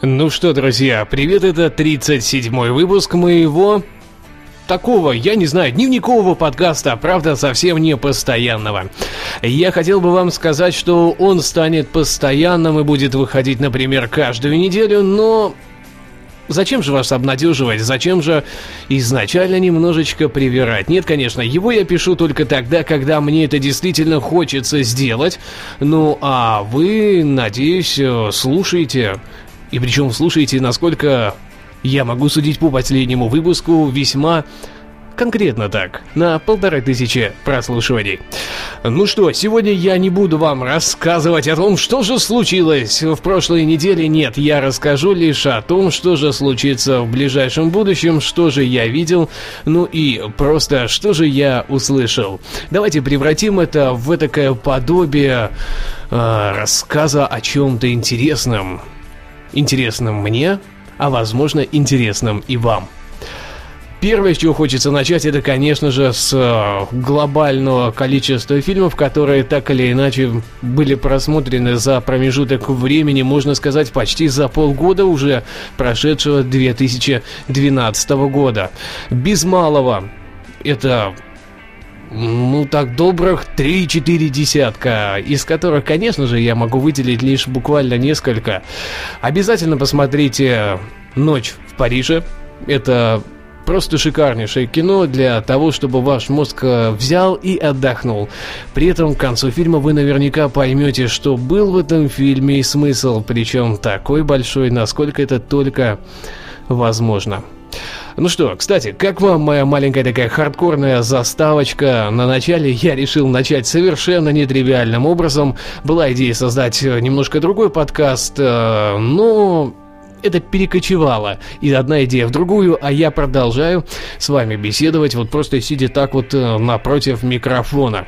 Ну что, друзья, привет, это 37-й выпуск моего такого, я не знаю, дневникового подкаста, правда, совсем не постоянного. Я хотел бы вам сказать, что он станет постоянным и будет выходить, например, каждую неделю, но Зачем же вас обнадеживать? Зачем же изначально немножечко привирать? Нет, конечно, его я пишу только тогда, когда мне это действительно хочется сделать. Ну, а вы, надеюсь, слушаете и причем слушайте, насколько я могу судить по последнему выпуску весьма конкретно так, на полторы тысячи прослушиваний. Ну что, сегодня я не буду вам рассказывать о том, что же случилось в прошлой неделе. Нет, я расскажу лишь о том, что же случится в ближайшем будущем, что же я видел, ну и просто что же я услышал. Давайте превратим это в такое подобие э, рассказа о чем-то интересном интересным мне, а возможно интересным и вам. Первое, с чего хочется начать, это, конечно же, с э, глобального количества фильмов, которые так или иначе были просмотрены за промежуток времени, можно сказать, почти за полгода уже прошедшего 2012 года. Без малого это ну, так добрых 3-4 десятка, из которых, конечно же, я могу выделить лишь буквально несколько. Обязательно посмотрите «Ночь в Париже». Это просто шикарнейшее кино для того, чтобы ваш мозг э, взял и отдохнул. При этом к концу фильма вы наверняка поймете, что был в этом фильме и смысл, причем такой большой, насколько это только возможно. Ну что, кстати, как вам моя маленькая такая хардкорная заставочка? На начале я решил начать совершенно нетривиальным образом. Была идея создать э, немножко другой подкаст, э, но это перекочевало из одной идеи в другую, а я продолжаю с вами беседовать, вот просто сидя так вот э, напротив микрофона.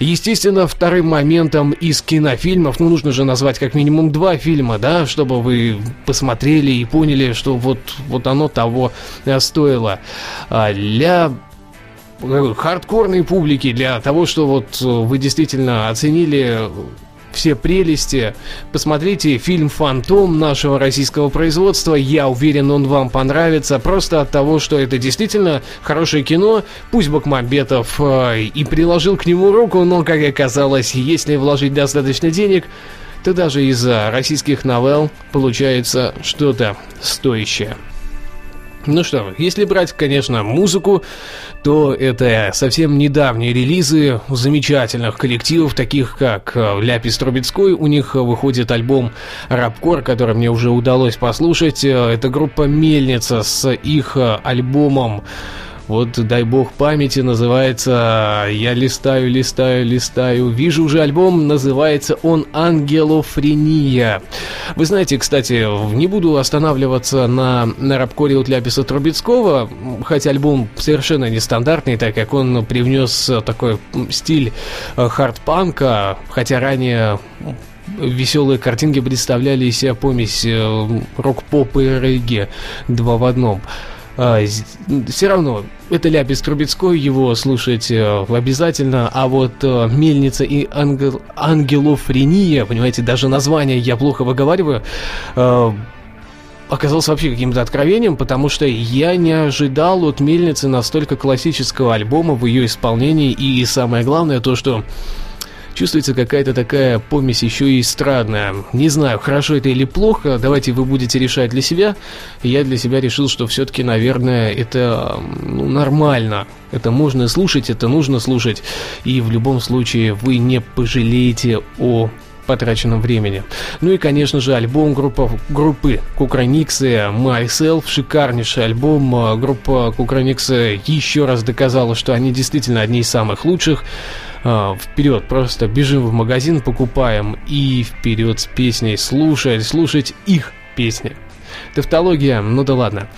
Естественно, вторым моментом из кинофильмов, ну, нужно же назвать как минимум два фильма, да, чтобы вы посмотрели и поняли, что вот, вот оно того э, стоило. А для э, хардкорной публики, для того, что вот вы действительно оценили все прелести. Посмотрите фильм «Фантом» нашего российского производства. Я уверен, он вам понравится. Просто от того, что это действительно хорошее кино. Пусть Бакмамбетов э, и приложил к нему руку, но, как оказалось, если вложить достаточно денег, то даже из российских новелл получается что-то стоящее. Ну что, если брать, конечно, музыку, то это совсем недавние релизы замечательных коллективов, таких как э, Ляпис Трубецкой. У них выходит альбом «Рапкор», который мне уже удалось послушать. Э, это группа «Мельница» с их э, альбомом вот, дай бог памяти, называется «Я листаю, листаю, листаю». Вижу уже альбом, называется он «Ангелофрения». Вы знаете, кстати, не буду останавливаться на, на рабкоре от Ляписа Трубецкого, хотя альбом совершенно нестандартный, так как он привнес такой стиль э, хард-панка, хотя ранее веселые картинки представляли из себя помесь э, рок-поп и регги два в одном а, все равно это Ляпис Трубецкой, его слушать э, обязательно, а вот э, Мельница и ангел, Ангелофрения, понимаете, даже название я плохо выговариваю, э, оказался вообще каким-то откровением, потому что я не ожидал от Мельницы настолько классического альбома в ее исполнении, и самое главное то, что Чувствуется какая-то такая помесь еще и эстрадная. Не знаю, хорошо это или плохо, давайте вы будете решать для себя. Я для себя решил, что все-таки, наверное, это ну, нормально. Это можно слушать, это нужно слушать. И в любом случае вы не пожалеете о потраченном времени. Ну и, конечно же, альбом группа, группы Кукраниксы Myself, шикарнейший альбом. Группа Кукраниксы еще раз доказала, что они действительно одни из самых лучших. А, вперед, просто бежим в магазин, покупаем и вперед с песней, слушать, слушать их песни. Тавтология, ну да ладно.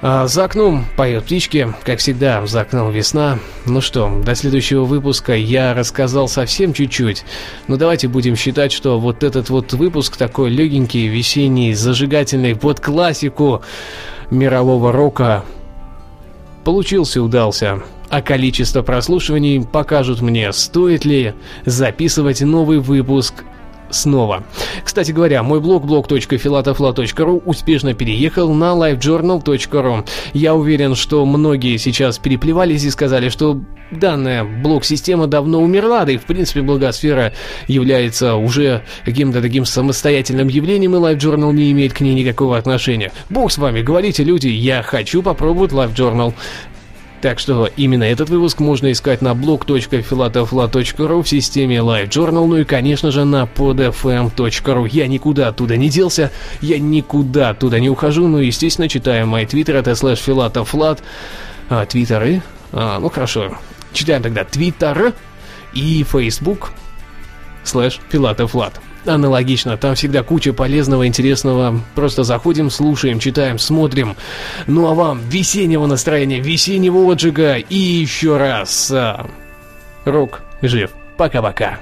А, за окном поют птички, как всегда, за окном весна. Ну что, до следующего выпуска я рассказал совсем чуть-чуть. Но давайте будем считать, что вот этот вот выпуск такой легенький, весенний, зажигательный, под классику мирового рока получился, удался а количество прослушиваний покажут мне, стоит ли записывать новый выпуск снова. Кстати говоря, мой блог blog.filatofla.ru успешно переехал на livejournal.ru. Я уверен, что многие сейчас переплевались и сказали, что данная блок-система давно умерла, да и в принципе блогосфера является уже каким-то таким самостоятельным явлением, и LiveJournal не имеет к ней никакого отношения. Бог с вами, говорите люди, я хочу попробовать LiveJournal. Так что именно этот выпуск можно искать на blog.filatofla.ru в системе LiveJournal, ну и, конечно же, на podfm.ru. Я никуда оттуда не делся, я никуда оттуда не ухожу, ну, естественно, читаем мои твиттеры, это слэш filatoflat, а, твиттеры, а, ну, хорошо, читаем тогда твиттер и facebook слэш filatoflat аналогично. Там всегда куча полезного, интересного. Просто заходим, слушаем, читаем, смотрим. Ну а вам весеннего настроения, весеннего отжига и еще раз. А, рок жив. Пока-пока.